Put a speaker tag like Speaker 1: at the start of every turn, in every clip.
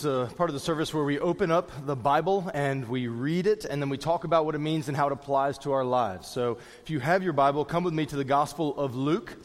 Speaker 1: It's a part of the service where we open up the Bible and we read it, and then we talk about what it means and how it applies to our lives. So, if you have your Bible, come with me to the Gospel of Luke.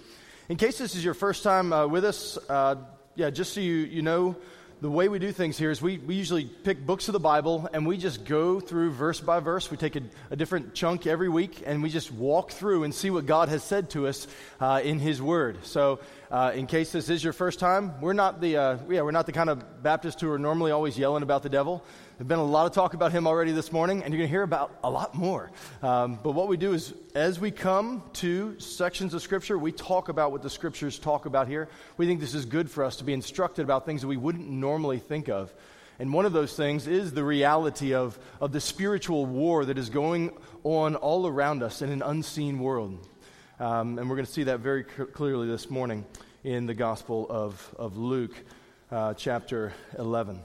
Speaker 1: In case this is your first time uh, with us, uh, yeah, just so you, you know, the way we do things here is we, we usually pick books of the Bible and we just go through verse by verse. We take a, a different chunk every week and we just walk through and see what God has said to us uh, in His Word. So, uh, in case this is your first time, we're not the uh, yeah we're not the kind of Baptists who are normally always yelling about the devil. There's been a lot of talk about him already this morning, and you're going to hear about a lot more. Um, but what we do is, as we come to sections of Scripture, we talk about what the Scriptures talk about here. We think this is good for us to be instructed about things that we wouldn't normally think of. And one of those things is the reality of, of the spiritual war that is going on all around us in an unseen world. Um, and we're going to see that very clearly this morning in the Gospel of, of Luke, uh, chapter 11.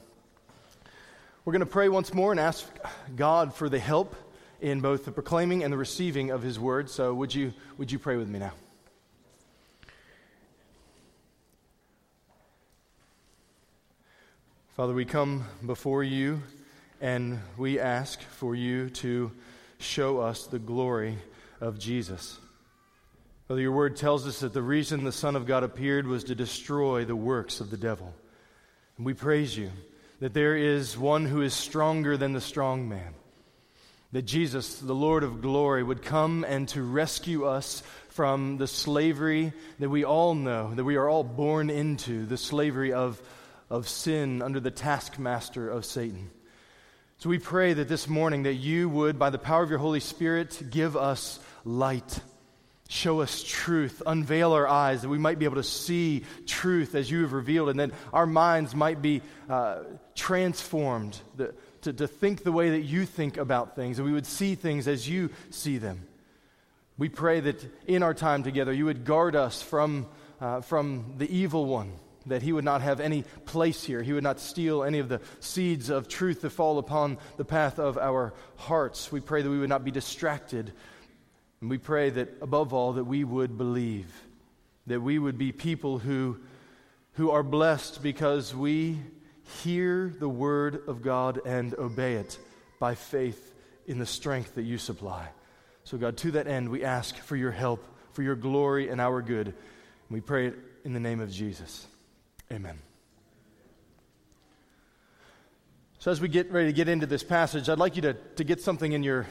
Speaker 1: We're going to pray once more and ask God for the help in both the proclaiming and the receiving of His word. So, would you, would you pray with me now? Father, we come before you and we ask for you to show us the glory of Jesus. Father, your word tells us that the reason the Son of God appeared was to destroy the works of the devil. And we praise you that there is one who is stronger than the strong man. That Jesus, the Lord of glory, would come and to rescue us from the slavery that we all know, that we are all born into, the slavery of, of sin under the taskmaster of Satan. So we pray that this morning that you would, by the power of your Holy Spirit, give us light Show us truth. Unveil our eyes that we might be able to see truth as you have revealed, and that our minds might be uh, transformed to, to think the way that you think about things, and we would see things as you see them. We pray that in our time together, you would guard us from, uh, from the evil one, that he would not have any place here. He would not steal any of the seeds of truth that fall upon the path of our hearts. We pray that we would not be distracted and we pray that, above all, that we would believe, that we would be people who, who are blessed because we hear the word of God and obey it by faith in the strength that you supply. So, God, to that end, we ask for your help, for your glory and our good. And we pray it in the name of Jesus. Amen. So, as we get ready to get into this passage, I'd like you to, to get something in your,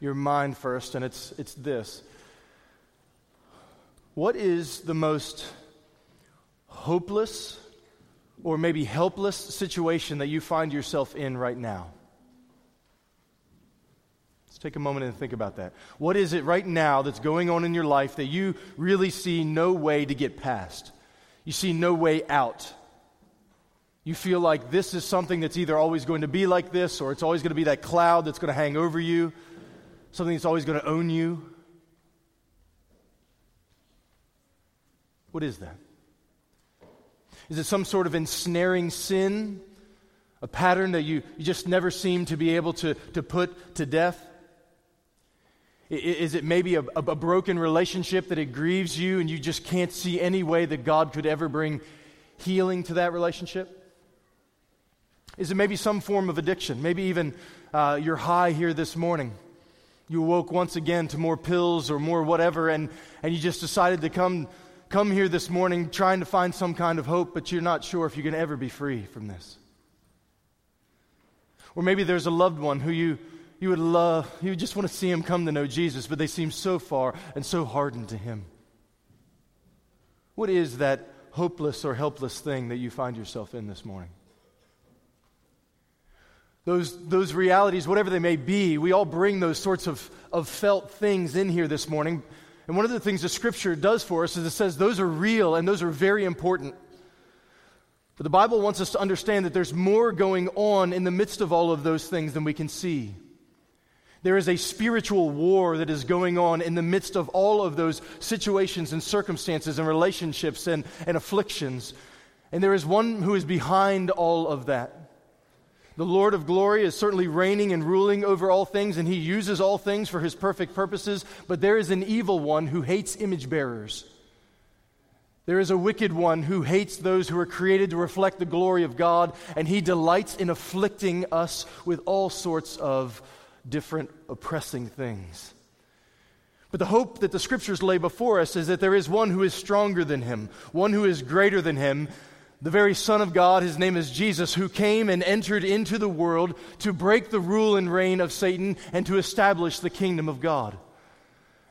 Speaker 1: your mind first, and it's, it's this What is the most hopeless or maybe helpless situation that you find yourself in right now? Let's take a moment and think about that. What is it right now that's going on in your life that you really see no way to get past? You see no way out. You feel like this is something that's either always going to be like this or it's always going to be that cloud that's going to hang over you something that's always going to own you? What is that? Is it some sort of ensnaring sin? A pattern that you, you just never seem to be able to, to put to death? Is it maybe a, a, broken relationship that it grieves you and you just can't see any way that God could ever bring healing to that relationship? Is it maybe some form of addiction? Maybe even uh, you're high here this morning you awoke once again to more pills or more whatever, and, and you just decided to come, come here this morning trying to find some kind of hope, but you're not sure if you're going to ever be free from this. Or maybe there's a loved one who you, you would love, you just want to see him come to know Jesus, but they seem so far and so hardened to him. What is that hopeless or helpless thing that you find yourself in this morning? Those, those realities, whatever they may be, we all bring those sorts of, of felt things in here this morning. And one of the things the scripture does for us is it says those are real and those are very important. But the Bible wants us to understand that there's more going on in the midst of all of those things than we can see. There is a spiritual war that is going on in the midst of all of those situations and circumstances and relationships and, and afflictions. And there is one who is behind all of that. The Lord of glory is certainly reigning and ruling over all things, and he uses all things for his perfect purposes, but there is an evil one who hates image bearers. There is a wicked one who hates those who are created to reflect the glory of God, and he delights in afflicting us with all sorts of different oppressing things. But the hope that the scriptures lay before us is that there is one who is stronger than him, one who is greater than him, the very Son of God, his name is Jesus, who came and entered into the world to break the rule and reign of Satan and to establish the kingdom of God.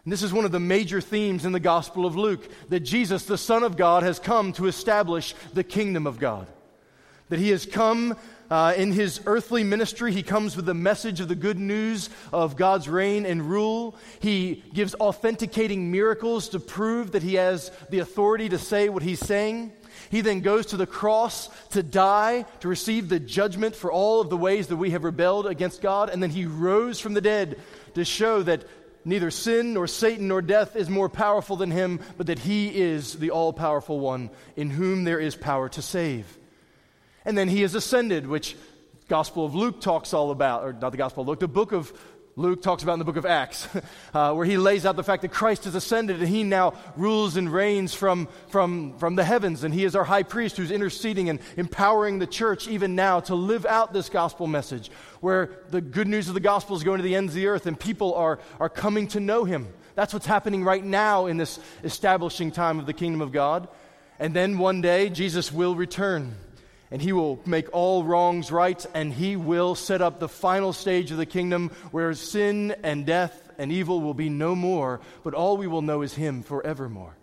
Speaker 1: And this is one of the major themes in the Gospel of Luke that Jesus, the Son of God, has come to establish the kingdom of God. That he has come uh, in his earthly ministry, he comes with the message of the good news of God's reign and rule. He gives authenticating miracles to prove that he has the authority to say what he's saying. He then goes to the cross to die, to receive the judgment for all of the ways that we have rebelled against God. And then he rose from the dead to show that neither sin nor Satan nor death is more powerful than him, but that he is the all powerful one in whom there is power to save. And then he has ascended, which Gospel of Luke talks all about, or not the Gospel of Luke, the book of Luke talks about in the book of Acts, uh, where he lays out the fact that Christ has ascended and he now rules and reigns from, from, from the heavens. And he is our high priest who's interceding and empowering the church even now to live out this gospel message, where the good news of the gospel is going to the ends of the earth and people are, are coming to know him. That's what's happening right now in this establishing time of the kingdom of God. And then one day, Jesus will return and he will make all wrongs right, and he will set up the final stage of the kingdom where sin and death and evil will be no more, but all we will know is him forevermore.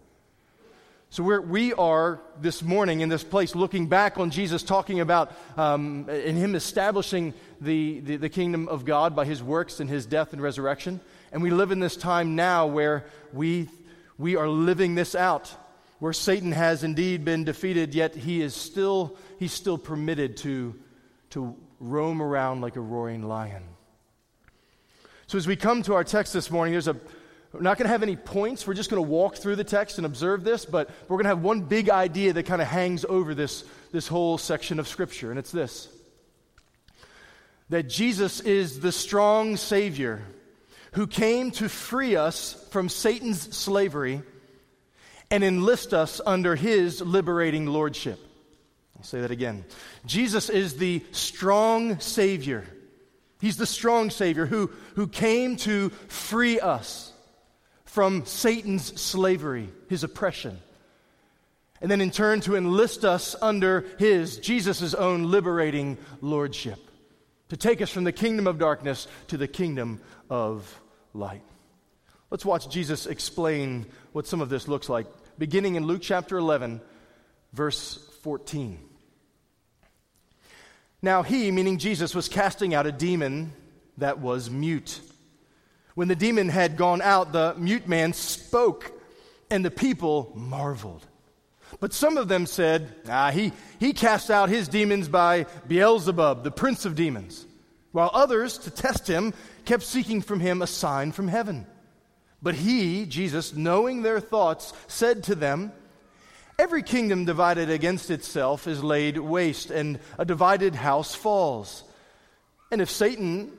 Speaker 1: So we're, we are this morning in this place looking back on Jesus talking about um, in him establishing the, the, the kingdom of God by his works and his death and resurrection. And we live in this time now where we, we are living this out where Satan has indeed been defeated, yet he is still, he's still permitted to, to roam around like a roaring lion. So as we come to our text this morning, there's a we're not going to have any points. We're just going to walk through the text and observe this, but we're going to have one big idea that kind of hangs over this, this whole section of Scripture, and it's this that Jesus is the strong Savior who came to free us from Satan's slavery and enlist us under his liberating lordship. I'll say that again. Jesus is the strong Savior. He's the strong Savior who, who came to free us from Satan's slavery, his oppression. And then in turn to enlist us under his, Jesus' own liberating lordship. To take us from the kingdom of darkness to the kingdom of light. Let's watch Jesus explain what some of this looks like beginning in Luke chapter 11, verse 14. Now he, meaning Jesus, was casting out a demon that was mute. When the demon had gone out, the mute man spoke, and the people marveled. But some of them said, Ah, he, he cast out his demons by Beelzebub, the prince of demons. While others, to test him, kept seeking from him a sign from heaven. But he, Jesus, knowing their thoughts, said to them, Every kingdom divided against itself is laid waste, and a divided house falls. And if Satan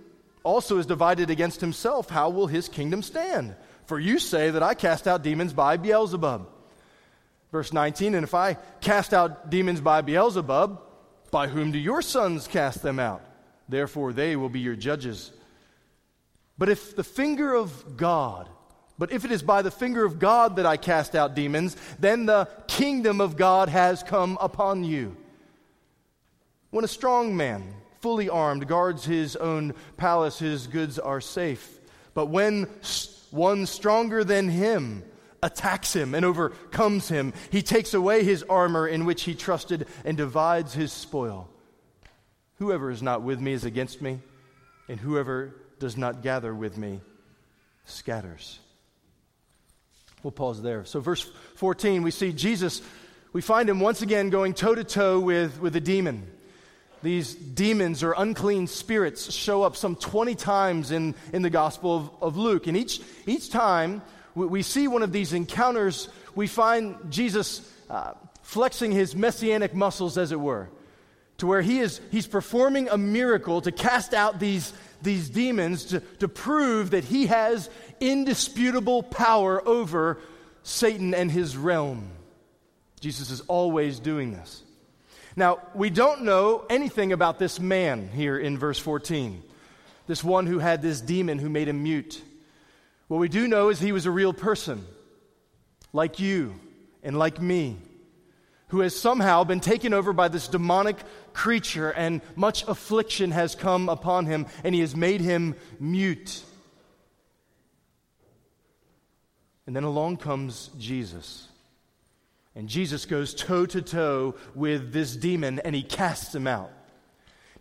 Speaker 1: also is divided against himself, how will his kingdom stand? For you say that I cast out demons by Beelzebub. Verse 19, and if I cast out demons by Beelzebub, by whom do your sons cast them out? Therefore they will be your judges. But if the finger of God but if it is by the finger of God that I cast out demons, then the kingdom of God has come upon you. When a strong man, fully armed, guards his own palace, his goods are safe. But when one stronger than him attacks him and overcomes him, he takes away his armor in which he trusted and divides his spoil. Whoever is not with me is against me, and whoever does not gather with me scatters. We'll pause there. So, verse 14, we see Jesus, we find him once again going toe to toe with, with a demon. These demons or unclean spirits show up some 20 times in, in the Gospel of, of Luke. And each, each time we, we see one of these encounters, we find Jesus uh, flexing his messianic muscles, as it were, to where he is he's performing a miracle to cast out these, these demons to, to prove that he has indisputable power over Satan and his realm. Jesus is always doing this. Now, we don't know anything about this man here in verse 14, this one who had this demon who made him mute. What we do know is he was a real person, like you and like me, who has somehow been taken over by this demonic creature, and much affliction has come upon him, and he has made him mute. And then along comes Jesus. And Jesus goes toe to toe with this demon and he casts him out.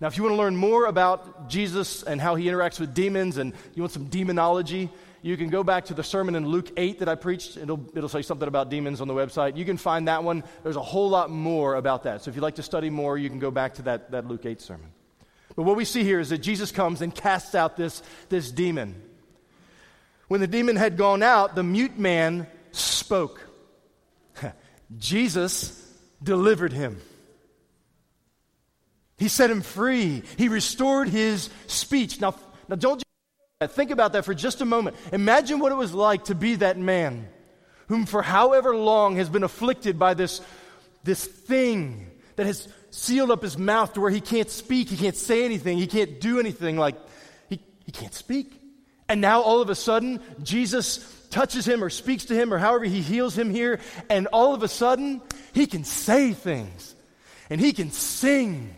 Speaker 1: Now, if you want to learn more about Jesus and how he interacts with demons and you want some demonology, you can go back to the sermon in Luke 8 that I preached. It'll, it'll say something about demons on the website. You can find that one. There's a whole lot more about that. So if you'd like to study more, you can go back to that, that Luke 8 sermon. But what we see here is that Jesus comes and casts out this, this demon. When the demon had gone out, the mute man spoke. Jesus delivered him. He set him free. He restored his speech. Now, now don't think about that for just a moment. Imagine what it was like to be that man whom, for however long, has been afflicted by this, this thing that has sealed up his mouth to where he can't speak, he can't say anything, he can't do anything. Like, he, he can't speak. And now, all of a sudden, Jesus touches him or speaks to him or however he heals him here, and all of a sudden, he can say things and he can sing.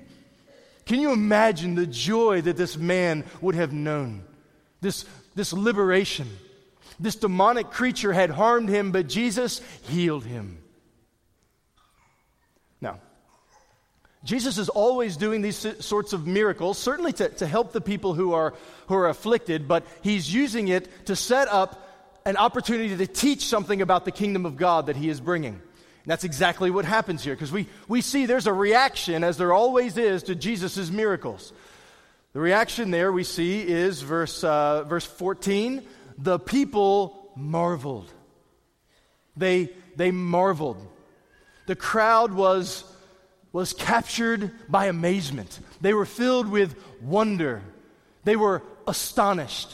Speaker 1: Can you imagine the joy that this man would have known? This, this liberation. This demonic creature had harmed him, but Jesus healed him. Now, Jesus is always doing these sorts of miracles, certainly to, to help the people who are, who are afflicted, but he's using it to set up an opportunity to teach something about the kingdom of God that he is bringing. And that's exactly what happens here, because we, we see there's a reaction, as there always is, to Jesus' miracles. The reaction there we see is verse, uh, verse 14 the people marveled. They, they marveled. The crowd was, was captured by amazement. They were filled with wonder. They were astonished.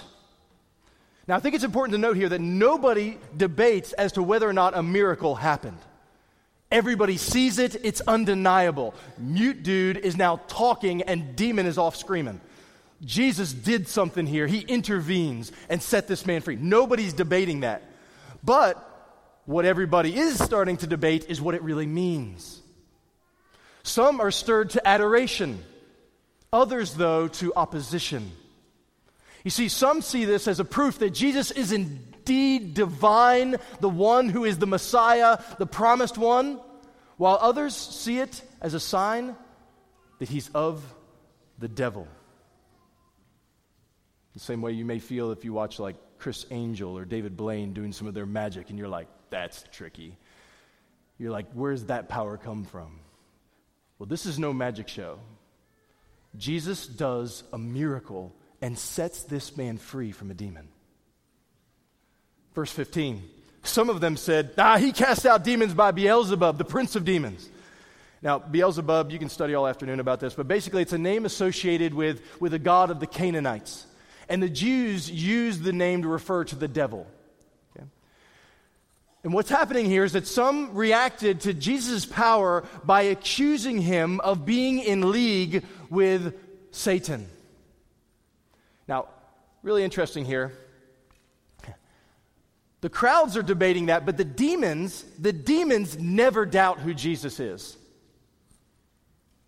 Speaker 1: Now, I think it's important to note here that nobody debates as to whether or not a miracle happened. Everybody sees it, it's undeniable. Mute dude is now talking, and demon is off screaming. Jesus did something here. He intervenes and set this man free. Nobody's debating that. But what everybody is starting to debate is what it really means. Some are stirred to adoration, others, though, to opposition. You see, some see this as a proof that Jesus is indeed divine, the one who is the Messiah, the promised one, while others see it as a sign that he's of the devil. The same way you may feel if you watch like Criss Angel or David Blaine doing some of their magic and you're like, that's tricky. You're like, where's that power come from? Well, this is no magic show. Jesus does a miracle and sets this man free from a demon. Verse 15 Some of them said, Ah, he cast out demons by Beelzebub, the prince of demons. Now, Beelzebub, you can study all afternoon about this, but basically it's a name associated with, with a god of the Canaanites. And the Jews used the name to refer to the devil. And what's happening here is that some reacted to Jesus' power by accusing him of being in league with Satan. Now, really interesting here. The crowds are debating that, but the demons, the demons never doubt who Jesus is.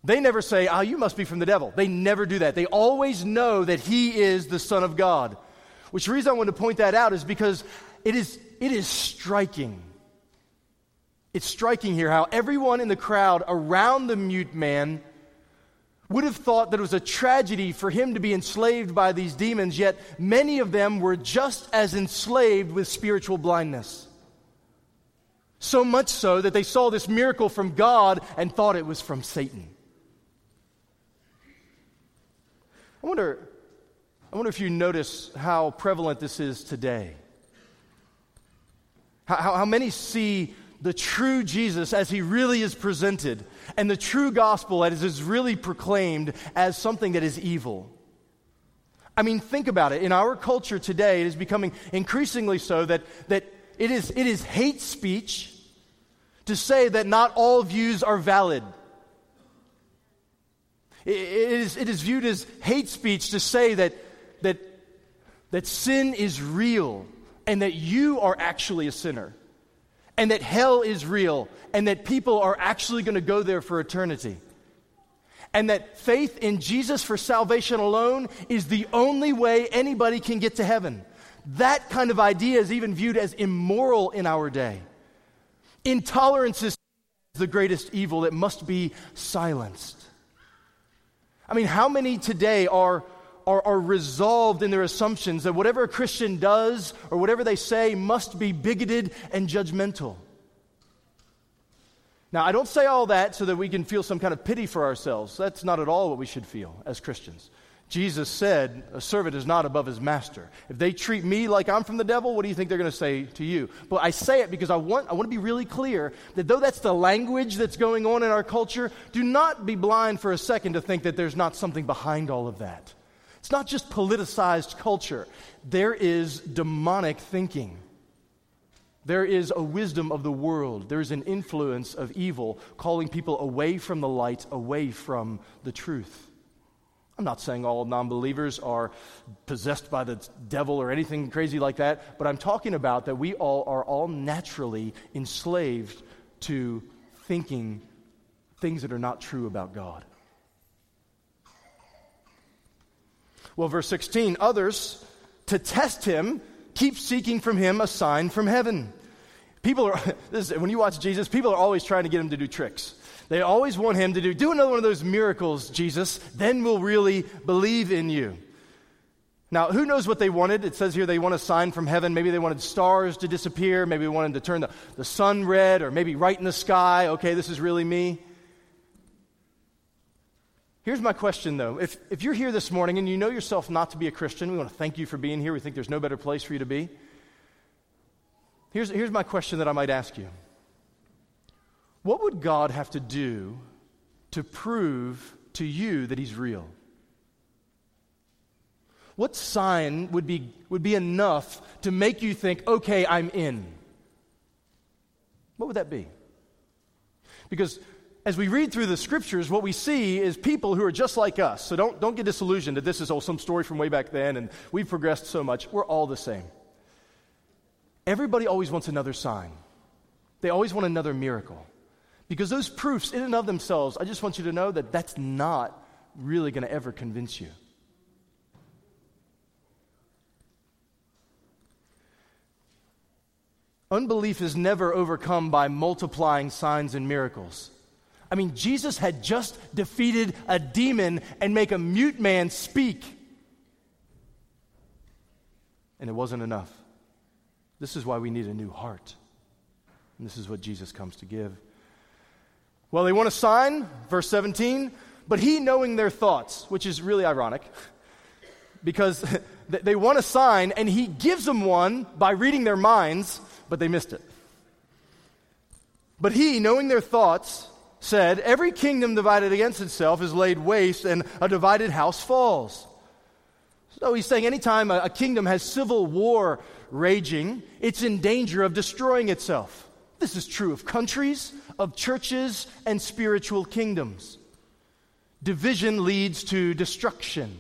Speaker 1: They never say, "Ah, oh, you must be from the devil." They never do that. They always know that he is the son of God. Which reason I want to point that out is because it is it is striking. It's striking here how everyone in the crowd around the mute man would have thought that it was a tragedy for him to be enslaved by these demons, yet many of them were just as enslaved with spiritual blindness. So much so that they saw this miracle from God and thought it was from Satan. I wonder, I wonder if you notice how prevalent this is today. How, how, many see the true Jesus as he really is presented, and the true gospel as is really proclaimed as something that is evil. I mean, think about it. In our culture today, it is becoming increasingly so that, that it, is, it is hate speech to say that not all views are valid. It is, it is viewed as hate speech to say that, that, that sin is real and that you are actually a sinner and that hell is real and that people are actually going to go there for eternity. And that faith in Jesus for salvation alone is the only way anybody can get to heaven. That kind of idea is even viewed as immoral in our day. Intolerance is the greatest evil that must be silenced. I mean, how many today are, are, are, resolved in their assumptions that whatever a Christian does or whatever they say must be bigoted and judgmental? Now, I don't say all that so that we can feel some kind of pity for ourselves. That's not at all what we should feel as Christians. Jesus said, A servant is not above his master. If they treat me like I'm from the devil, what do you think they're going to say to you? But I say it because I want, I want to be really clear that though that's the language that's going on in our culture, do not be blind for a second to think that there's not something behind all of that. It's not just politicized culture, there is demonic thinking. There is a wisdom of the world. There is an influence of evil calling people away from the light, away from the truth. I'm not saying all non believers are possessed by the devil or anything crazy like that, but I'm talking about that we all are all naturally enslaved to thinking things that are not true about God. Well, verse 16 others, to test him, keep seeking from him a sign from heaven. People are, this, is when you watch Jesus, people are always trying to get him to do tricks. They always want him to do, do another one of those miracles, Jesus, then we'll really believe in you. Now, who knows what they wanted? It says here they want a sign from heaven. Maybe they wanted stars to disappear. Maybe they wanted to turn the, the sun red, or maybe write in the sky. Okay, this is really me. Here's my question, though. If, if you're here this morning and you know yourself not to be a Christian, we want to thank you for being here. We think there's no better place for you to be. Here's, here's my question that I might ask you what would God have to do to prove to you that He's real? What sign would be, would be enough to make you think, okay, I'm in? What would that be? Because as we read through the scriptures, what we see is people who are just like us. So don't, don't get disillusioned that this is oh, some story from way back then and we've progressed so much. We're all the same. Everybody always wants another sign, they always want another miracle. Because those proofs, in and of themselves, I just want you to know that that's not really going to ever convince you. Unbelief is never overcome by multiplying signs and miracles. I mean, Jesus had just defeated a demon and make a mute man speak. And it wasn't enough. This is why we need a new heart. And this is what Jesus comes to give. Well, they want a sign, verse 17, but he knowing their thoughts, which is really ironic because they want a sign and he gives them one by reading their minds, but they missed it. But he, knowing their thoughts, said, Every kingdom divided against itself is laid waste, and a divided house falls. So he's saying anytime a, a kingdom has civil war raging, it's in danger of destroying itself. This is true of countries, of churches, and spiritual kingdoms. Division leads to destruction.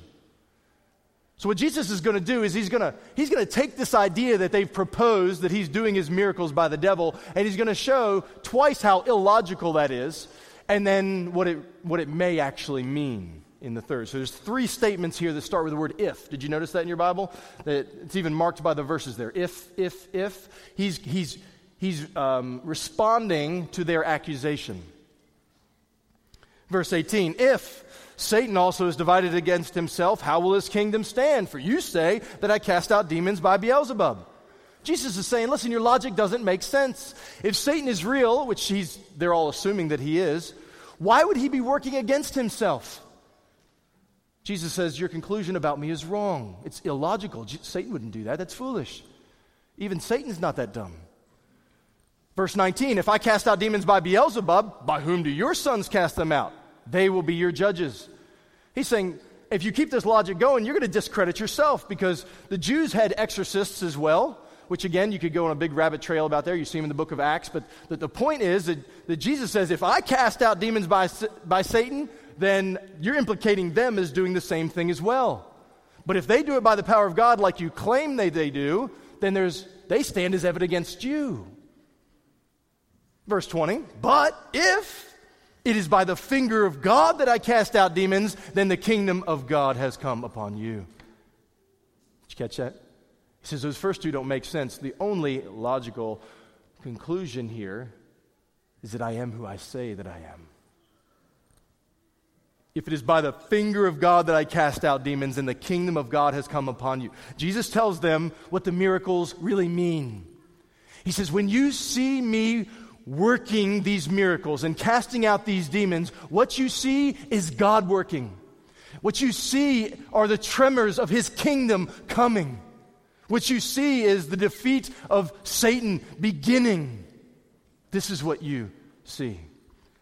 Speaker 1: So, what Jesus is going to do is he's going to, he's going to take this idea that they've proposed that he's doing his miracles by the devil, and he's going to show twice how illogical that is, and then what it, what it may actually mean in the third. So, there's three statements here that start with the word if. Did you notice that in your Bible? That it's even marked by the verses there. If, if, if. He's, he's he's um, responding to their accusation. Verse 18 If Satan also is divided against himself, how will his kingdom stand? For you say that I cast out demons by Beelzebub. Jesus is saying, listen, your logic doesn't make sense. If Satan is real, which he's, they're all assuming that he is, why would he be working against himself? Jesus says, Your conclusion about me is wrong. It's illogical. Satan wouldn't do that. That's foolish. Even Satan's not that dumb. Verse 19 If I cast out demons by Beelzebub, by whom do your sons cast them out? They will be your judges. He's saying, if you keep this logic going, you're going to discredit yourself because the Jews had exorcists as well. which again, you could go on a big rabbit trail about there. You see him in the book of Acts. But the, the point is that, that Jesus says, if I cast out demons by, by Satan, then you're implicating them as doing the same thing as well. But if they do it by the power of God, like you claim they, they do, then there's, they stand as evidence against you. Verse 20, but if it is by the finger of God that I cast out demons, then the kingdom of God has come upon you. Did you catch that? He says those first two don't make sense. The only logical conclusion here is that I am who I say that I am. If it is by the finger of God that I cast out demons, then the kingdom of God has come upon you. Jesus tells them what the miracles really mean. He says, When you see me working these miracles and casting out these demons, what you see is God working. What you see are the tremors of his kingdom coming. What you see is the defeat of Satan beginning. This is what you see.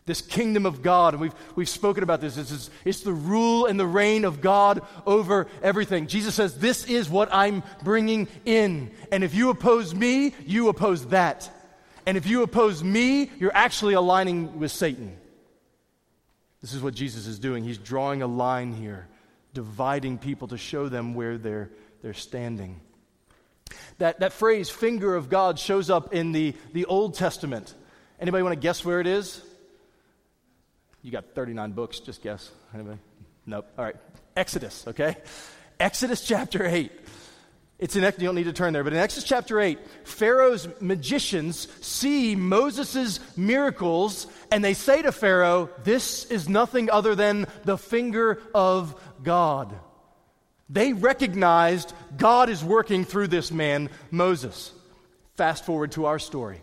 Speaker 1: This kingdom of God, and we've, we've spoken about this, it's, it's the rule and the reign of God over everything. Jesus says, This is what I'm bringing in. And if you oppose me, you oppose that. And if you oppose me, you're actually aligning with Satan. This is what Jesus is doing. He's drawing a line here, dividing people to show them where they're, they're standing. That, that phrase, finger of God, shows up in the, the Old Testament. Anybody want to guess where it is? You got 39 books, just guess. Anybody? Nope. All right. Exodus, okay? Exodus chapter 8. It's in, you don't need to turn there, but in Exodus chapter 8, Pharaoh's magicians see Moses' miracles and they say to Pharaoh, This is nothing other than the finger of God. They recognized God is working through this man, Moses. Fast forward to our story.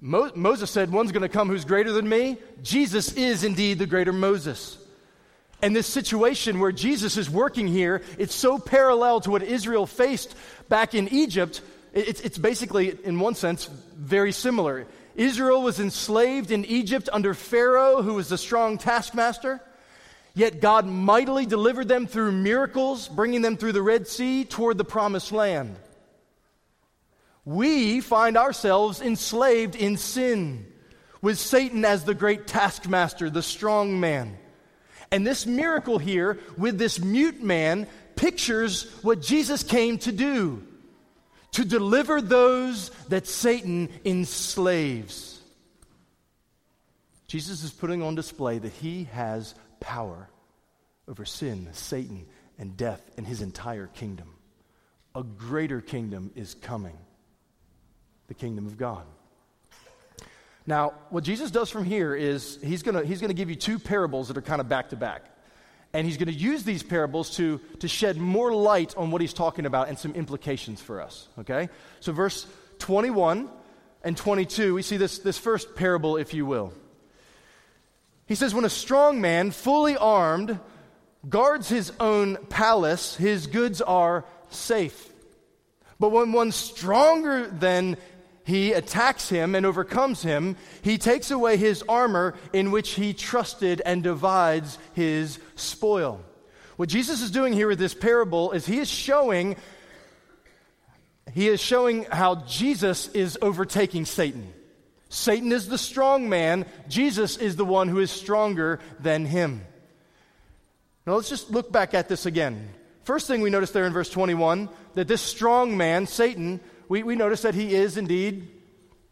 Speaker 1: Mo- Moses said, One's going to come who's greater than me. Jesus is indeed the greater Moses. And this situation where Jesus is working here, it's so parallel to what Israel faced back in Egypt. It's, it's basically, in one sense, very similar. Israel was enslaved in Egypt under Pharaoh, who was a strong taskmaster. Yet God mightily delivered them through miracles, bringing them through the Red Sea toward the promised land. We find ourselves enslaved in sin, with Satan as the great taskmaster, the strong man. And this miracle here with this mute man pictures what Jesus came to do to deliver those that Satan enslaves. Jesus is putting on display that he has power over sin, Satan, and death in his entire kingdom. A greater kingdom is coming the kingdom of God. Now, what Jesus does from here is he's going he's gonna give you two parables that are kind of back to back. And he's going to use these parables to, to shed more light on what he's talking about and some implications for us. Okay? So, verse 21 and 22, we see this, this first parable, if you will. He says, When a strong man, fully armed, guards his own palace, his goods are safe. But when one stronger than he attacks him and overcomes him, he takes away his armor in which he trusted and divides his spoil. What Jesus is doing here with this parable is he is showing he is showing how Jesus is overtaking Satan. Satan is the strong man, Jesus is the one who is stronger than him. Now let's just look back at this again. First thing we notice there in verse 21 that this strong man, Satan, we, we notice that he is indeed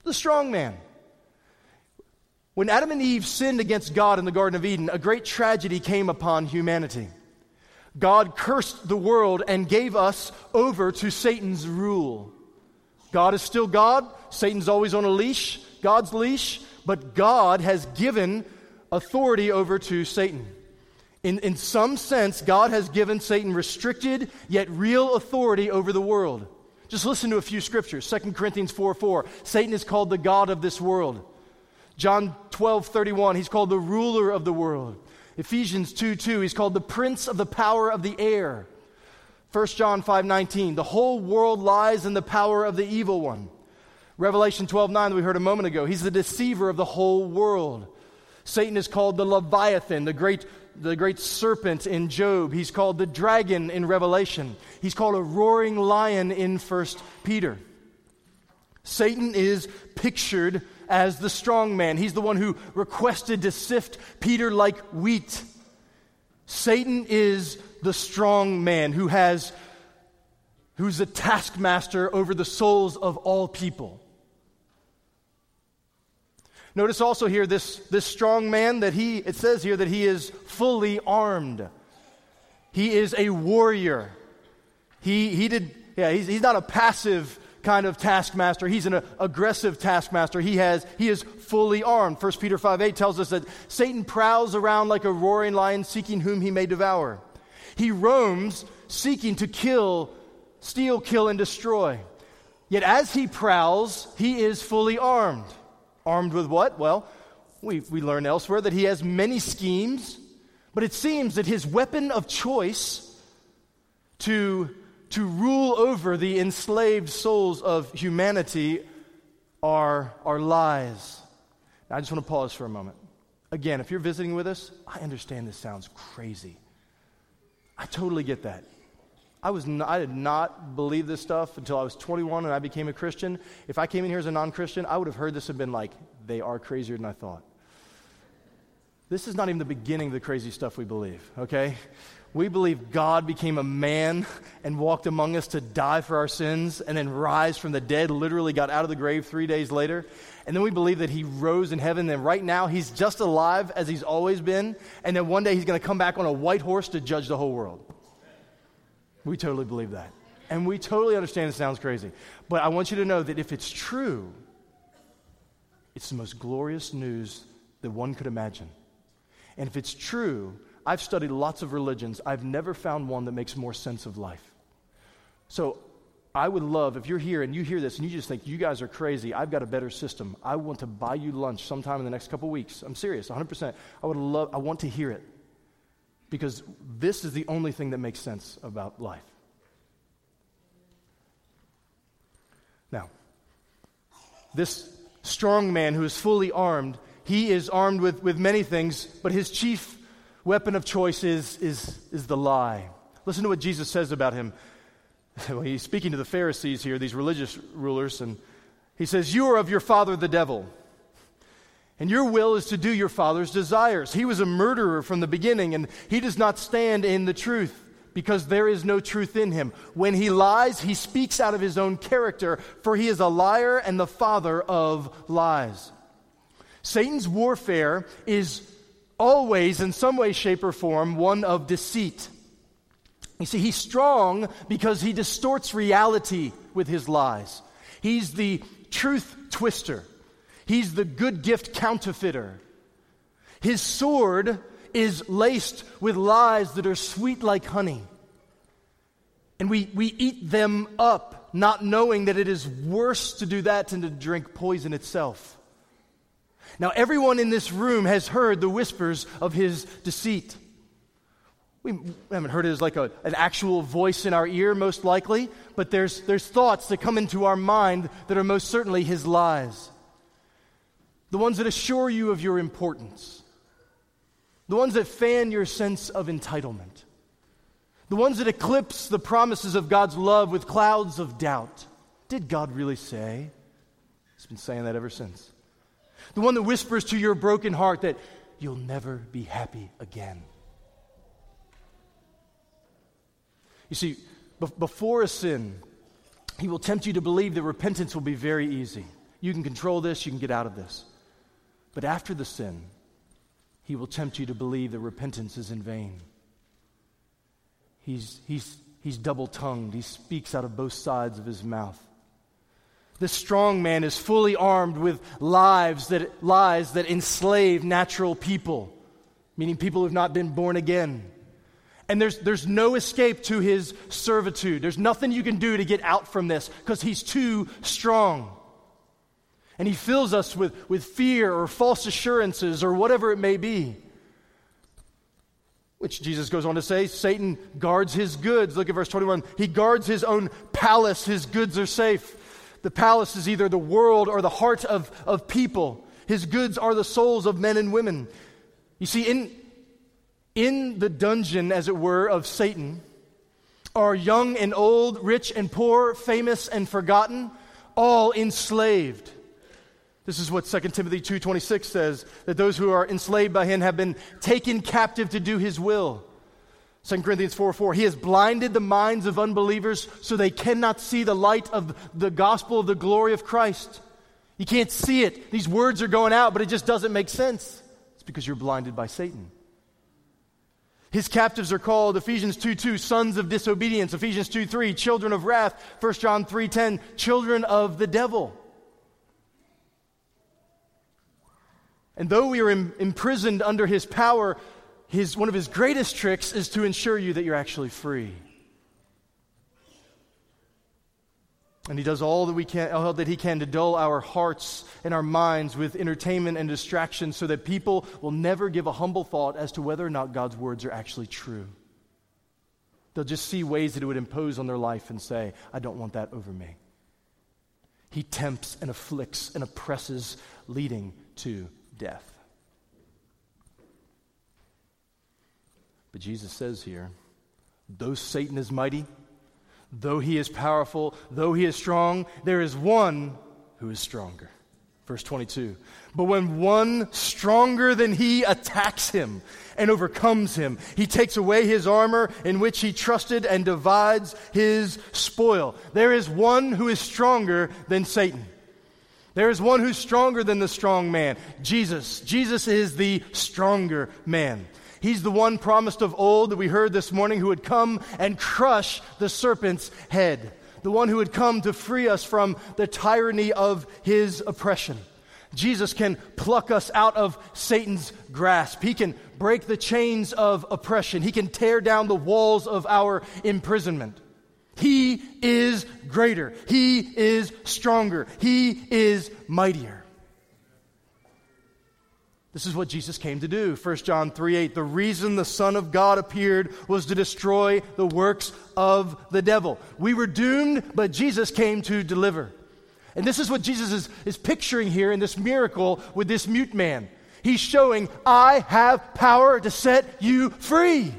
Speaker 1: the strong man. When Adam and Eve sinned against God in the Garden of Eden, a great tragedy came upon humanity. God cursed the world and gave us over to Satan's rule. God is still God. Satan's always on a leash, God's leash, but God has given authority over to Satan. In, in some sense, God has given Satan restricted yet real authority over the world. Just listen to a few scriptures. 2 Corinthians 4 4. Satan is called the God of this world. John 12 31. He's called the ruler of the world. Ephesians 2 2. He's called the prince of the power of the air. 1 John 5 19. The whole world lies in the power of the evil one. Revelation 12 9 that we heard a moment ago. He's the deceiver of the whole world. Satan is called the Leviathan, the great the great serpent in Job. He's called the dragon in Revelation. He's called a roaring lion in 1 Peter. Satan is pictured as the strong man. He's the one who requested to sift Peter like wheat. Satan is the strong man who has who's a taskmaster over the souls of all people. Notice also here this, this strong man that he, it says here that he is fully armed. He is a warrior. He, he did, yeah, he's, he's not a passive kind of taskmaster. He's an aggressive taskmaster. He, has, he is fully armed. 1 Peter 5 8 tells us that Satan prowls around like a roaring lion seeking whom he may devour. He roams seeking to kill, steal, kill, and destroy. Yet as he prowls, he is fully armed. Armed with what? Well, we, we learn elsewhere that he has many schemes, but it seems that his weapon of choice to to rule over the enslaved souls of humanity are, are lies. Now, I just want to pause for a moment. Again, if you're visiting with us, I understand this sounds crazy. I totally get that. I, was not, I did not believe this stuff until I was 21 and I became a Christian. If I came in here as a non Christian, I would have heard this and been like, they are crazier than I thought. This is not even the beginning of the crazy stuff we believe, okay? We believe God became a man and walked among us to die for our sins and then rise from the dead, literally got out of the grave three days later. And then we believe that he rose in heaven, and right now he's just alive as he's always been. And then one day he's going to come back on a white horse to judge the whole world. We totally believe that. And we totally understand it sounds crazy. But I want you to know that if it's true, it's the most glorious news that one could imagine. And if it's true, I've studied lots of religions. I've never found one that makes more sense of life. So I would love, if you're here and you hear this and you just think, you guys are crazy, I've got a better system. I want to buy you lunch sometime in the next couple weeks. I'm serious, 100%. I would love, I want to hear it. Because this is the only thing that makes sense about life. Now, this strong man who is fully armed, he is armed with, with many things, but his chief weapon of choice is, is, is the lie. Listen to what Jesus says about him. well, he's speaking to the Pharisees here, these religious rulers, and he says, You are of your father the devil, and your will is to do your father's desires. He was a murderer from the beginning, and he does not stand in the truth because there is no truth in him. When he lies, he speaks out of his own character, for he is a liar and the father of lies. Satan's warfare is always, in some way, shape, or form, one of deceit. You see, he's strong because he distorts reality with his lies. He's the truth twister, he's the good gift counterfeiter. His sword is laced with lies that are sweet like honey. And we, we eat them up, not knowing that it is worse to do that than to drink poison itself. Now, everyone in this room has heard the whispers of his deceit. We haven't heard it as like a, an actual voice in our ear, most likely, but there's, there's thoughts that come into our mind that are most certainly his lies. The ones that assure you of your importance, the ones that fan your sense of entitlement, the ones that eclipse the promises of God's love with clouds of doubt. Did God really say? He's been saying that ever since the one that whispers to your broken heart that you'll never be happy again. You see, before a sin, he will tempt you to believe that repentance will be very easy. You can control this, you can get out of this. But after the sin, he will tempt you to believe that repentance is in vain. He's, he's, he's double tongued, he speaks out of both sides of his mouth. This strong man is fully armed with lives that, lies that enslave natural people, meaning people who have not been born again. And there's, there's no escape to his servitude. There's nothing you can do to get out from this because he's too strong. And he fills us with, with fear or false assurances or whatever it may be. Which Jesus goes on to say Satan guards his goods. Look at verse 21. He guards his own palace, his goods are safe. The palace is either the world or the heart of, of people. His goods are the souls of men and women. You see, in, In the dungeon, as it were, of Satan are young and old, rich and poor, famous and forgotten, all enslaved. This is what 2 Timothy 2:26 says that those who are enslaved by him have been taken captive to do his will. 2 Corinthians 4 4. He has blinded the minds of unbelievers so they cannot see the light of the gospel of the glory of Christ. You can't see it. These words are going out, but it just doesn't make sense. It's because you're blinded by Satan. His captives are called Ephesians 2 2, sons of disobedience, Ephesians 2 3, children of wrath, 1 John 3 10, children of the devil. And though we are in, imprisoned under his power, his, one of his greatest tricks is to ensure you that you're actually free. And he does all that, we can, all that he can to dull our hearts and our minds with entertainment and distraction so that people will never give a humble thought as to whether or not God's words are actually true. They'll just see ways that it would impose on their life and say, I don't want that over me. He tempts and afflicts and oppresses, leading to death. But Jesus says here, though Satan is mighty, though he is powerful, though he is strong, there is one who is stronger. Verse 22. But when one stronger than he attacks him and overcomes him, he takes away his armor in which he trusted and divides his spoil. There is one who is stronger than Satan. There is one who's stronger than the strong man Jesus. Jesus is the stronger man. He's the one promised of old that we heard this morning who would come and crush the serpent's head, the one who would come to free us from the tyranny of his oppression. Jesus can pluck us out of Satan's grasp. He can break the chains of oppression. He can tear down the walls of our imprisonment. He is greater. He is stronger. He is mightier. This is what Jesus came to do. 1 John 3 8. The reason the Son of God appeared was to destroy the works of the devil. We were doomed, but Jesus came to deliver. And this is what Jesus is, is picturing here in this miracle with this mute man. He's showing, I have power to set you free.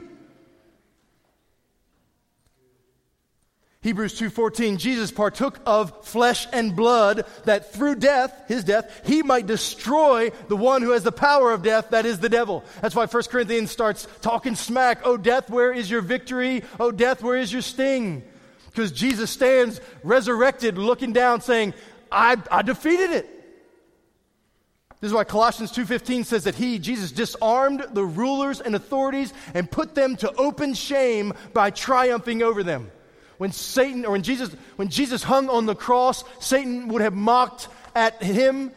Speaker 1: Hebrews 2:14 Jesus partook of flesh and blood that through death his death he might destroy the one who has the power of death that is the devil. That's why 1 Corinthians starts talking smack, "Oh death, where is your victory? Oh death, where is your sting?" Because Jesus stands resurrected looking down saying, "I I defeated it." This is why Colossians 2:15 says that he Jesus disarmed the rulers and authorities and put them to open shame by triumphing over them when Satan or when Jesus when Jesus hung on the cross, Satan would have mocked at him,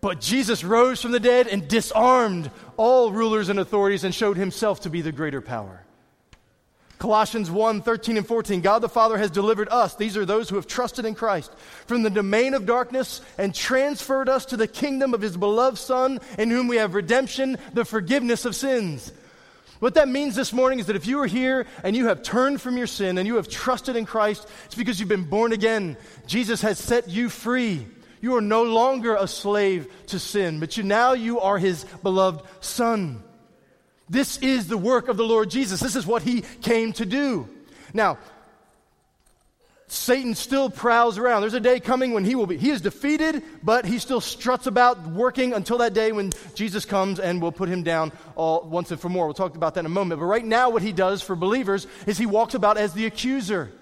Speaker 1: but Jesus rose from the dead and disarmed all rulers and authorities and showed himself to be the greater power. Colossians 1 13 and 14. God the Father has delivered us, these are those who have trusted in Christ, from the domain of darkness and transferred us to the kingdom of his beloved Son, in whom we have redemption, the forgiveness of sins. What that means this morning is that if you are here and you have turned from your sin and you have trusted in Christ, it's because you've been born again. Jesus has set you free. You are no longer a slave to sin, but you now you are his beloved son. This is the work of the Lord Jesus. This is what he came to do. Now, Satan still prowls around. There's a day coming when he will be. He is defeated, but he still struts about working until that day when Jesus comes and will put him down all once and for more. We'll talk about that in a moment. But right now, what he does for believers is he walks about as the accuser,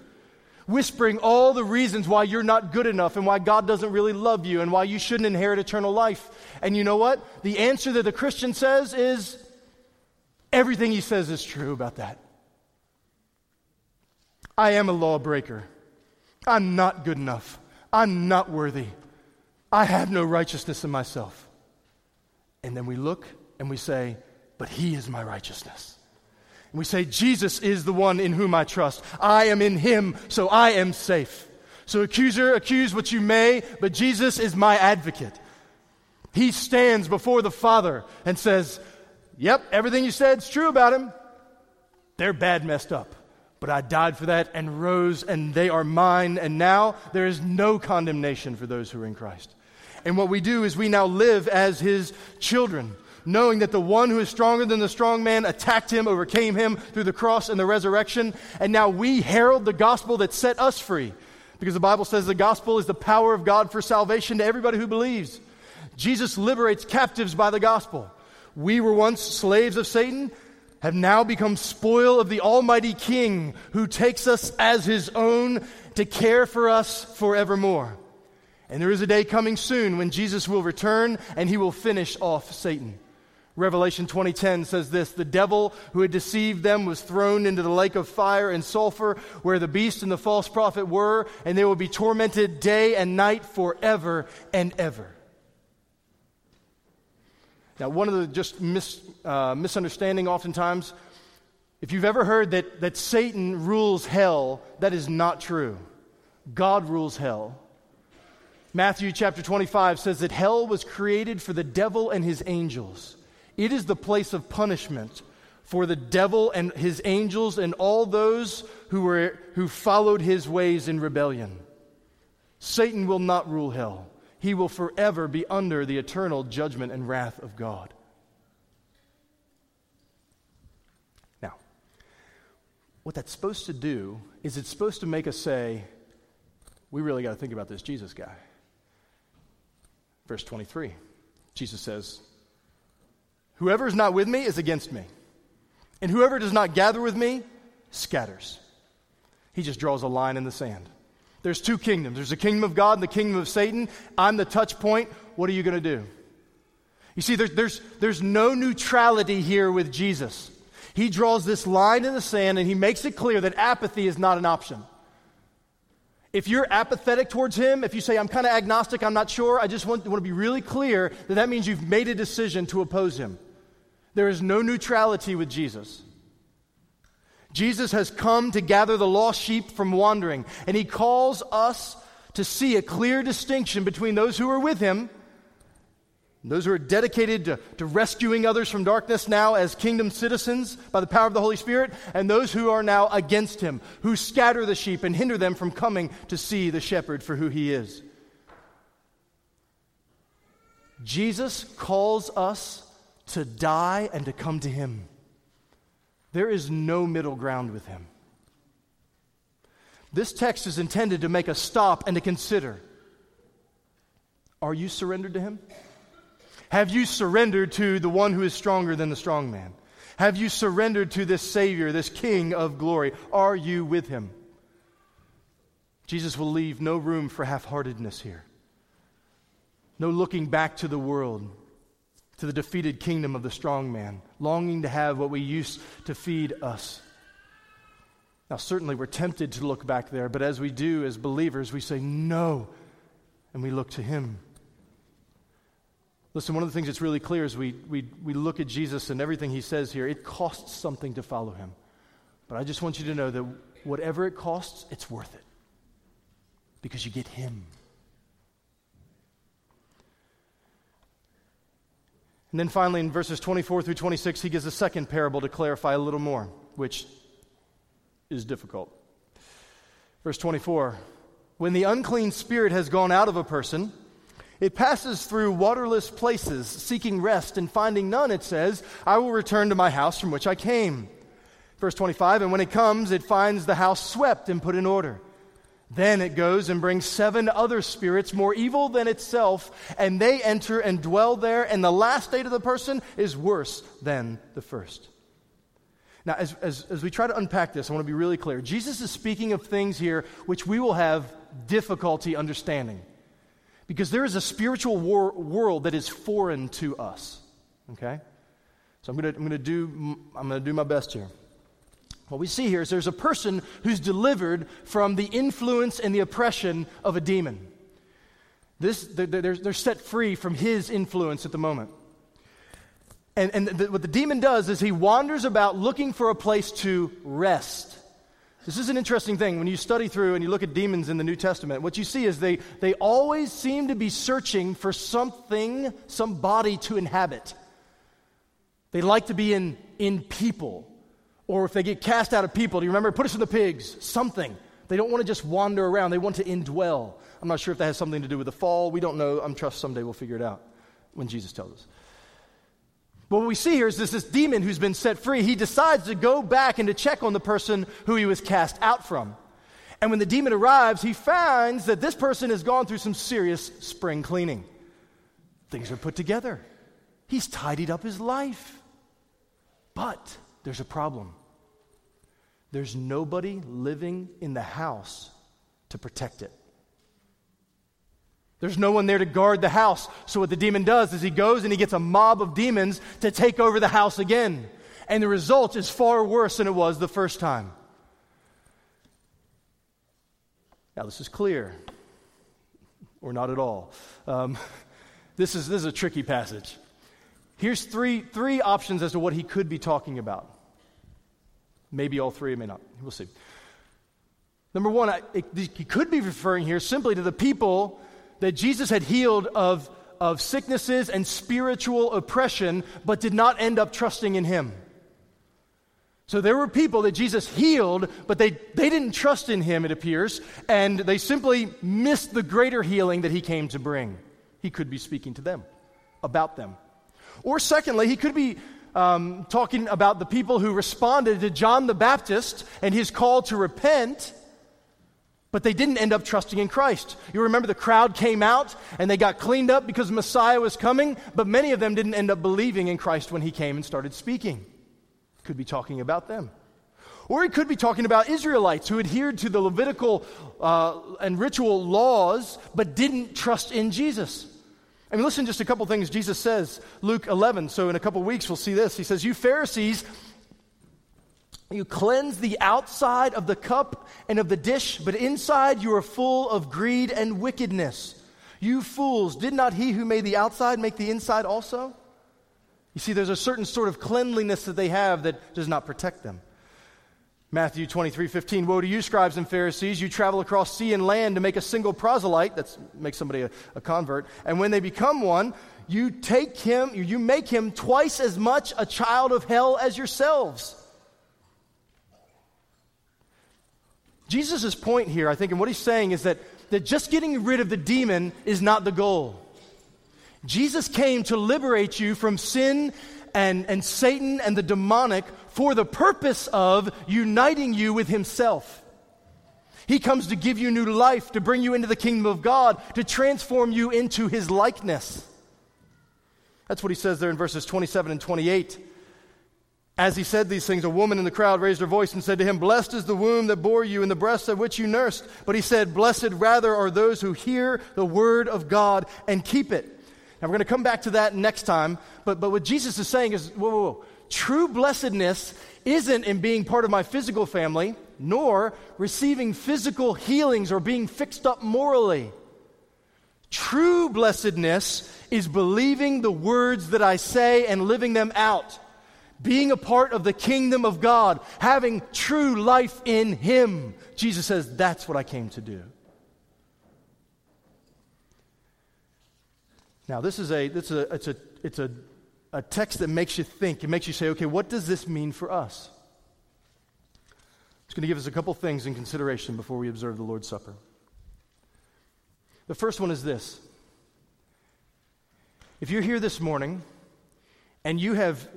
Speaker 1: whispering all the reasons why you're not good enough and why God doesn't really love you and why you shouldn't inherit eternal life. And you know what? The answer that the Christian says is everything he says is true about that. I am a lawbreaker. I'm not good enough. I'm not worthy. I have no righteousness in myself. And then we look and we say, But He is my righteousness. And we say, Jesus is the one in whom I trust. I am in Him, so I am safe. So, accuser, accuse what you may, but Jesus is my advocate. He stands before the Father and says, Yep, everything you said is true about Him. They're bad, messed up. But I died for that and rose, and they are mine. And now there is no condemnation for those who are in Christ. And what we do is we now live as his children. knowing that the one who is stronger than the strong man attacked him, overcame him through the cross and the resurrection. And now we herald the gospel that set us free. Because the Bible says the gospel is the power of God for salvation to everybody who believes. Jesus liberates captives by the gospel. We were once slaves of Satan, have now become spoil of the Almighty King who takes us as his own to care for us forevermore. And there is a day coming soon when Jesus will return and he will finish off Satan. Revelation 20:10 says this, the devil who had deceived them was thrown into the lake of fire and sulfur where the beast and the false prophet were, and they will be tormented day and night forever and ever. Now, one of the just mis, uh, misunderstanding oftentimes, if you've ever heard that, that Satan rules hell, that is not true. God rules hell. Matthew chapter 25 says that hell was created for the devil and his angels. It is the place of punishment for the devil and his angels and all those who, were, who followed his ways in rebellion. Satan will not rule hell he will forever be under the eternal judgment and wrath of God. Now, what that's supposed to do is it's supposed to make us say, we really got to think about this Jesus guy. Verse 23, Jesus says, Whoever is not with me is against me, and whoever does not gather with me scatters. He just draws a line in the sand. There's two kingdoms there's the kingdom of God and the kingdom of Satan. I'm the touch point. What are you going to do? You see, there's, there's, there's no neutrality here with Jesus. He draws this line in the sand and he makes it clear that apathy is not an option. If you're apathetic towards him, if you say, I'm kind of agnostic, I'm not sure, I just want, want to be really clear that that means you've made a decision to oppose him. There is no neutrality with Jesus. Jesus has come to gather the lost sheep from wandering, and he calls us to see a clear distinction between those who are with him, those who are dedicated to, to rescuing others from darkness now as kingdom citizens by the power of the Holy Spirit, and those who are now against him, who scatter the sheep and hinder them from coming to see the shepherd for who he is. Jesus calls us to die and to come to him. There is no middle ground with him. This text is intended to make us stop and to consider Are you surrendered to him? Have you surrendered to the one who is stronger than the strong man? Have you surrendered to this Savior, this King of glory? Are you with him? Jesus will leave no room for half heartedness here, no looking back to the world to the defeated kingdom of the strong man, longing to have what we used to feed us. Now, certainly we're tempted to look back there, but as we do as believers, we say no, and we look to Him. Listen, one of the things that's really clear is we, we, we look at Jesus and everything He says here, it costs something to follow Him. But I just want you to know that whatever it costs, it's worth it because you get Him. And then finally, in verses 24 through 26, he gives a second parable to clarify a little more, which is difficult. Verse 24 When the unclean spirit has gone out of a person, it passes through waterless places, seeking rest, and finding none, it says, I will return to my house from which I came. Verse 25 And when it comes, it finds the house swept and put in order. Then it goes and brings seven other spirits more evil than itself, and they enter and dwell there, and the last state of the person is worse than the first. Now, as, as, as we try to unpack this, I want to be really clear. Jesus is speaking of things here which we will have difficulty understanding because there is a spiritual war, world that is foreign to us. Okay? So I'm going to, I'm going to do, I'm going to do my best here. What we see here is there's a person who's delivered from the influence and the oppression of a demon. This, they're, they're set free from his influence at the moment. And, and the, what the demon does is he wanders about looking for a place to rest. This is an interesting thing. When you study through and you look at demons in the New Testament, what you see is they, they always seem to be searching for something, some body to inhabit. They like to be in, in people. Or if they get cast out of people, do you remember? Put us in the pigs, something. They don't want to just wander around, they want to indwell. I'm not sure if that has something to do with the fall. We don't know. I'm trust someday we'll figure it out when Jesus tells us. But what we see here is this, this demon who's been set free, he decides to go back and to check on the person who he was cast out from. And when the demon arrives, he finds that this person has gone through some serious spring cleaning. Things are put together. He's tidied up his life. But there's a problem. There's nobody living in the house to protect it. There's no one there to guard the house. So, what the demon does is he goes and he gets a mob of demons to take over the house again. And the result is far worse than it was the first time. Now, this is clear, or not at all. Um, this, is, this is a tricky passage. Here's three, three options as to what he could be talking about. Maybe all three, may not. We'll see. Number one, I, it, he could be referring here simply to the people that Jesus had healed of, of sicknesses and spiritual oppression, but did not end up trusting in him. So there were people that Jesus healed, but they, they didn't trust in him, it appears, and they simply missed the greater healing that he came to bring. He could be speaking to them, about them. Or secondly, he could be um, talking about the people who responded to John the Baptist and his call to repent but they didn't end up trusting in Christ. You remember the crowd came out and they got cleaned up because Messiah was coming, but many of them didn't end up believing in Christ when he came and started speaking. Could be talking about them. Or he could be talking about Israelites who adhered to the Levitical uh, and ritual laws but didn't trust in Jesus. I mean, listen just a couple things Jesus says, Luke 11. So, in a couple weeks, we'll see this. He says, You Pharisees you cleanse the outside of the cup and of the dish, but inside you are full of greed and wickedness. You fools, did not he who made the outside make the inside also? You see, there's a certain sort of cleanliness that they have that does not protect them. Matthew 23, 15. Woe to you, scribes and Pharisees! You travel across sea and land to make a single proselyte, that makes somebody a, a convert, and when they become one, you take him, you make him twice as much a child of hell as yourselves. Jesus' point here, I think, and what he's saying is that, that just getting rid of the demon is not the goal. Jesus came to liberate you from sin and, and Satan and the demonic for the purpose of uniting you with himself. He comes to give you new life, to bring you into the kingdom of God, to transform you into his likeness. That's what he says there in verses 27 and 28. As he said these things, a woman in the crowd raised her voice and said to him, Blessed is the womb that bore you and the breasts at which you nursed. But he said, Blessed rather are those who hear the word of God and keep it. Now we're going to come back to that next time. But, but what Jesus is saying is, whoa, whoa, whoa. True blessedness isn't in being part of my physical family, nor receiving physical healings or being fixed up morally. True blessedness is believing the words that I say and living them out being a part of the kingdom of God, having true life in Him. Jesus says, That's what I came to do. Now, this is a, this is a, it's, a, it's a, a text that makes you think. It makes you say, okay, what does this mean for us? It's going to give us a couple things in consideration before we observe the Lord's Supper. The first one is this If you're here this morning and you have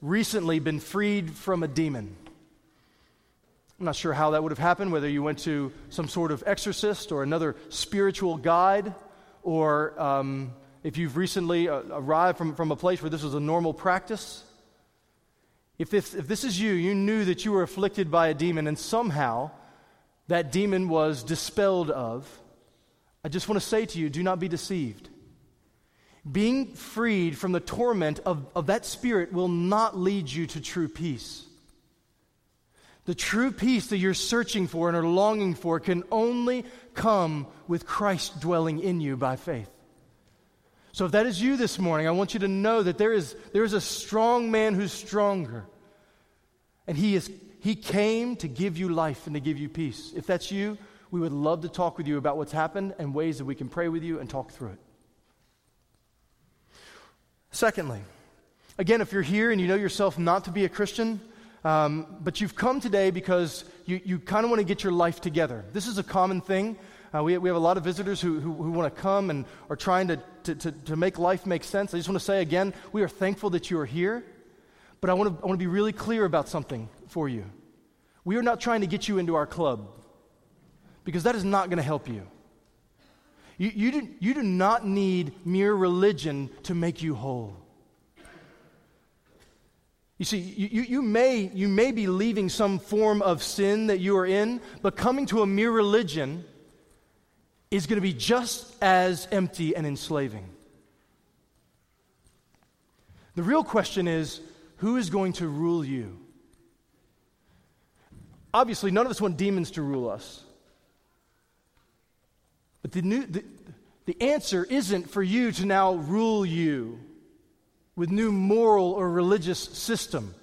Speaker 1: recently been freed from a demon. I'm not sure how that would have happened, whether you went to some sort of exorcist or another spiritual guide, or um, if you've recently uh, arrived from, from a place where this was a normal practice. If this, if this is you, you knew that you were afflicted by a demon and somehow that demon was dispelled of, I just want to say to you do not be deceived. Being freed from the torment of, of that spirit will not lead you to true peace. The true peace that you're searching for and are longing for can only come with Christ dwelling in you by faith. So, if that is you this morning, I want you to know that there is, there is a strong man who's stronger. And he, is, he came to give you life and to give you peace. If that's you, we would love to talk with you about what's happened and ways that we can pray with you and talk through it. Secondly, again, if you're here and you know yourself not to be a Christian, um, but you've come today because you, you kind of want to get your life together. This is a common thing. Uh, we, we have a lot of visitors who, who, who want to come and are trying to, to, to, to make life make sense. I just want to say again, we are thankful that you are here, but I want to, I want to be really clear about something for you. We are not trying to get you into our club because that is not going to help you. You, you, do, you do not need mere religion to make you whole. You see, you, you, may, you may be leaving some form of sin that you are in, but coming to a mere religion is going to be just as empty and enslaving. The real question is who is going to rule you? Obviously, none of us want demons to rule us. But the, new, the, the answer isn't for you to now rule you with new moral or religious system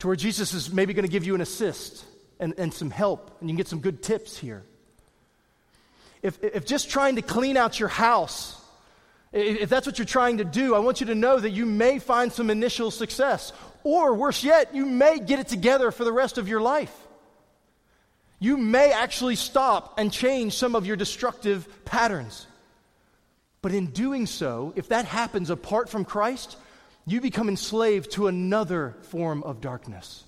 Speaker 1: to where Jesus is maybe going to give you an assist and, and some help, and you can get some good tips here. If, if just trying to clean out your house, if that's what you're trying to do, I want you to know that you may find some initial success. Or worse yet, you may get it together for the rest of your life. You may actually stop and change some of your destructive patterns. But in doing so, if that happens apart from Christ, you become enslaved to another form of darkness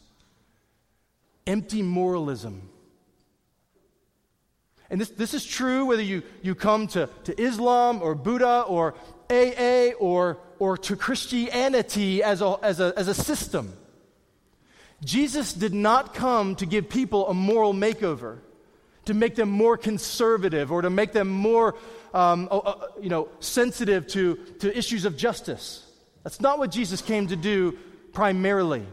Speaker 1: empty moralism. And this, this is true whether you, you come to, to Islam or Buddha or AA or, or to Christianity as a, as, a, as a system. Jesus did not come to give people a moral makeover, to make them more conservative or to make them more um, uh, you know, sensitive to, to issues of justice. That's not what Jesus came to do primarily,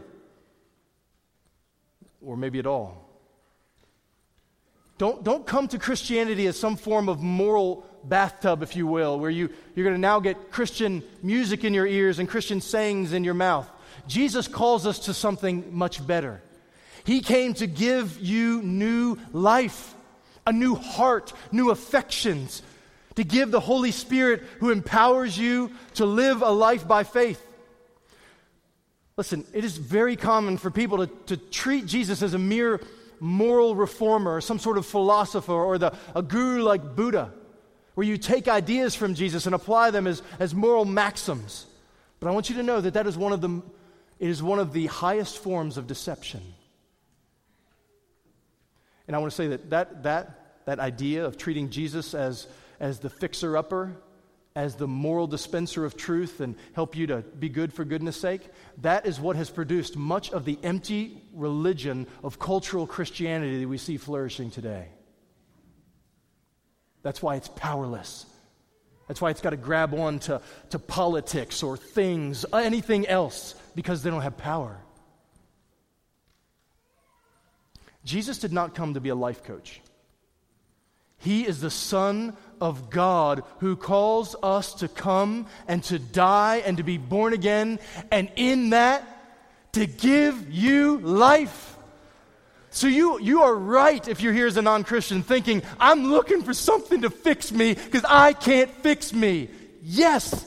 Speaker 1: or maybe at all. Don't, don't come to Christianity as some form of moral bathtub, if you will, where you, you're going to now get Christian music in your ears and Christian sayings in your mouth. Jesus calls us to something much better. He came to give you new life, a new heart, new affections, to give the Holy Spirit who empowers you to live a life by faith. Listen, it is very common for people to, to treat Jesus as a mere moral reformer, or some sort of philosopher, or the, a guru like Buddha, where you take ideas from Jesus and apply them as, as moral maxims. But I want you to know that that is one of the, it is one of the highest forms of deception. And I want to say that that, that, that idea of treating Jesus as as the fixer upper, as the moral dispenser of truth and help you to be good for goodness sake, that is what has produced much of the empty religion of cultural Christianity that we see flourishing today. That's why it's powerless. That's why it's got to grab on to, to politics or things, uh, anything else, because they don't have power. Jesus did not come to be a life coach. He is the Son of God who calls us to come and to die and to be born again, and in that, to give you life. So you, you are right if you're here as a non Christian thinking, I'm looking for something to fix me because I can't fix me. Yes.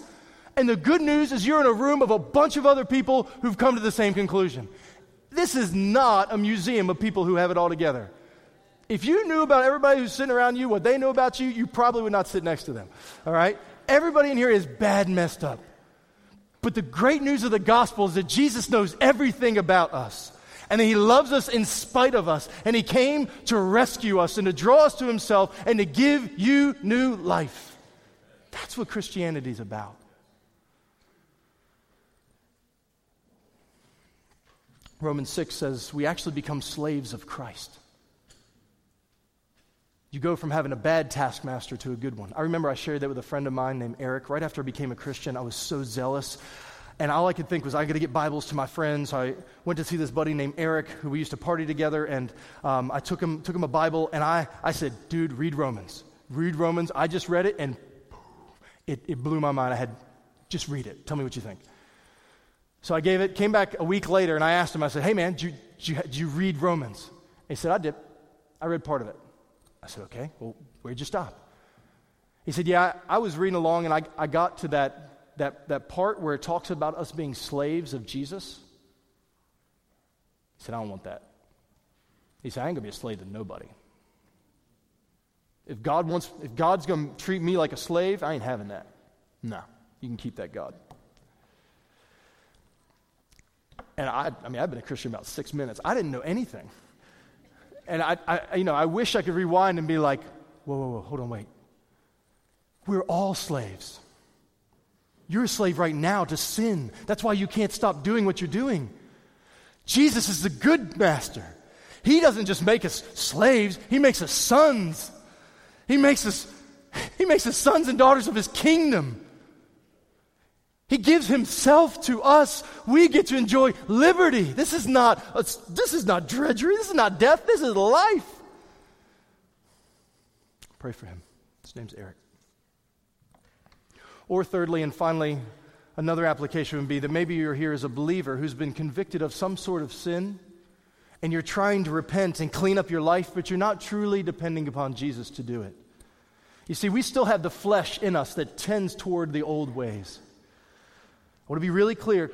Speaker 1: And the good news is you're in a room of a bunch of other people who've come to the same conclusion. This is not a museum of people who have it all together. If you knew about everybody who's sitting around you, what they know about you, you probably would not sit next to them. All right? Everybody in here is bad messed up. But the great news of the gospel is that Jesus knows everything about us. And he loves us in spite of us. And he came to rescue us and to draw us to himself and to give you new life. That's what Christianity is about. Romans 6 says we actually become slaves of Christ. You go from having a bad taskmaster to a good one. I remember I shared that with a friend of mine named Eric. Right after I became a Christian, I was so zealous. And all I could think was, I got to get Bibles to my friends. So I went to see this buddy named Eric, who we used to party together. And um, I took him, took him a Bible, and I, I said, Dude, read Romans. Read Romans. I just read it, and it, it blew my mind. I had, just read it. Tell me what you think. So I gave it, came back a week later, and I asked him, I said, Hey, man, did you, did you, did you read Romans? he said, I did. I read part of it. I said, okay, well, where'd you stop? He said, yeah, I, was reading along and I, I got to that, that, that part where it talks about us being slaves of Jesus. He said, I don't want that. He said, I ain't going to be a slave to nobody. If God wants, if God's going to treat me like a slave, I ain't having that. No, you can keep that God. And I, I mean, I've been a Christian about six minutes. I didn't know anything. And I, I, you know, I wish I could rewind and be like, whoa, whoa, whoa, hold on, wait. We're all slaves. You're a slave right now to sin. That's why you can't stop doing what you're doing. Jesus is the good master. He doesn't just make us slaves, he makes us sons. He makes us he makes us sons and daughters of his kingdom. He gives himself to us. We get to enjoy liberty. This is not this is not drudgery. This is not death. This is life. Pray for him. His name's Eric. Or thirdly and finally, another application would be that maybe you're here as a believer who's been convicted of some sort of sin and you're trying to repent and clean up your life, but you're not truly depending upon Jesus to do it. You see, we still have the flesh in us that tends toward the old ways. I want to be really clear.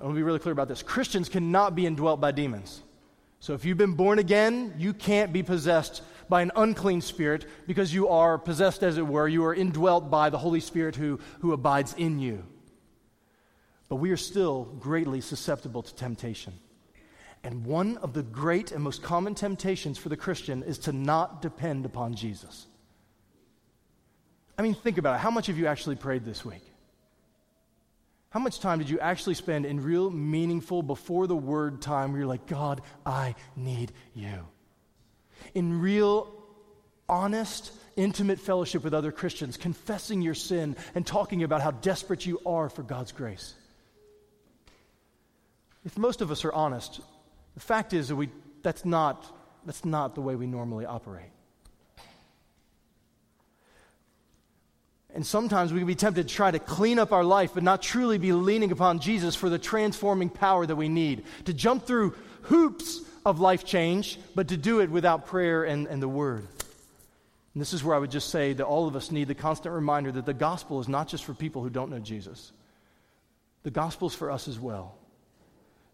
Speaker 1: I want to be really clear about this. Christians cannot be indwelt by demons. So if you've been born again, you can't be possessed by an unclean spirit because you are possessed, as it were. You are indwelt by the Holy Spirit who, who abides in you. But we are still greatly susceptible to temptation. And one of the great and most common temptations for the Christian is to not depend upon Jesus. I mean, think about it. How much have you actually prayed this week? How much time did you actually spend in real, meaningful, before the word time where you're like, God, I need you? In real, honest, intimate fellowship with other Christians, confessing your sin and talking about how desperate you are for God's grace. If most of us are honest, the fact is that we, that's, not, that's not the way we normally operate. And sometimes we can be tempted to try to clean up our life, but not truly be leaning upon Jesus for the transforming power that we need. To jump through hoops of life change, but to do it without prayer and, and the Word. And this is where I would just say that all of us need the constant reminder that the gospel is not just for people who don't know Jesus, the gospel is for us as well.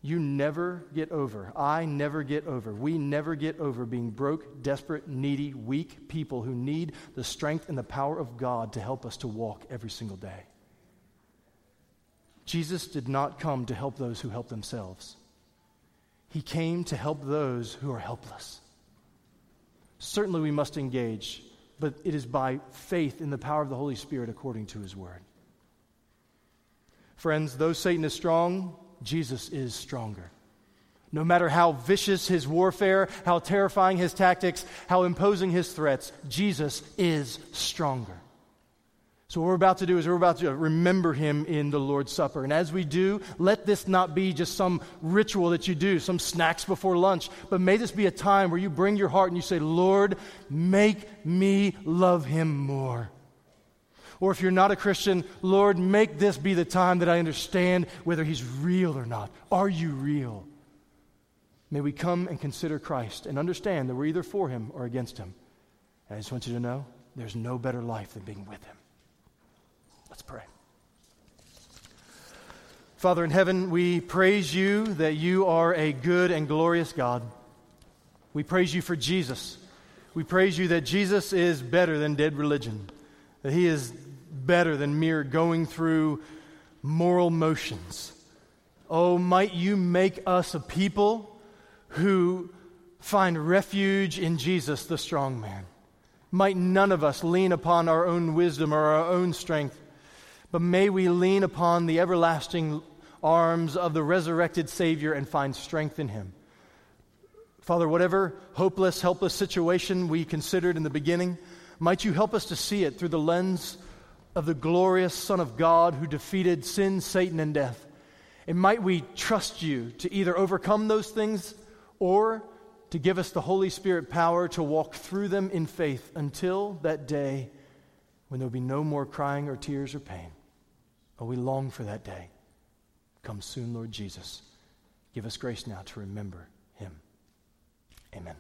Speaker 1: You never get over. I never get over. We never get over being broke, desperate, needy, weak people who need the strength and the power of God to help us to walk every single day. Jesus did not come to help those who help themselves, He came to help those who are helpless. Certainly, we must engage, but it is by faith in the power of the Holy Spirit according to His word. Friends, though Satan is strong, Jesus is stronger. No matter how vicious his warfare, how terrifying his tactics, how imposing his threats, Jesus is stronger. So, what we're about to do is we're about to remember him in the Lord's Supper. And as we do, let this not be just some ritual that you do, some snacks before lunch, but may this be a time where you bring your heart and you say, Lord, make me love him more. Or if you're not a Christian, Lord, make this be the time that I understand whether he's real or not. Are you real? May we come and consider Christ and understand that we're either for him or against him. And I just want you to know there's no better life than being with him. Let's pray. Father in heaven, we praise you that you are a good and glorious God. We praise you for Jesus. We praise you that Jesus is better than dead religion, that he is better than mere going through moral motions. Oh, might you make us a people who find refuge in Jesus, the strong man. Might none of us lean upon our own wisdom or our own strength, but may we lean upon the everlasting arms of the resurrected Savior and find strength in him. Father, whatever hopeless, helpless situation we considered in the beginning, might you help us to see it through the lens of the glorious Son of God who defeated sin, Satan, and death. And might we trust you to either overcome those things or to give us the Holy Spirit power to walk through them in faith until that day when there will be no more crying or tears or pain. Oh, we long for that day. Come soon, Lord Jesus. Give us grace now to remember him. Amen.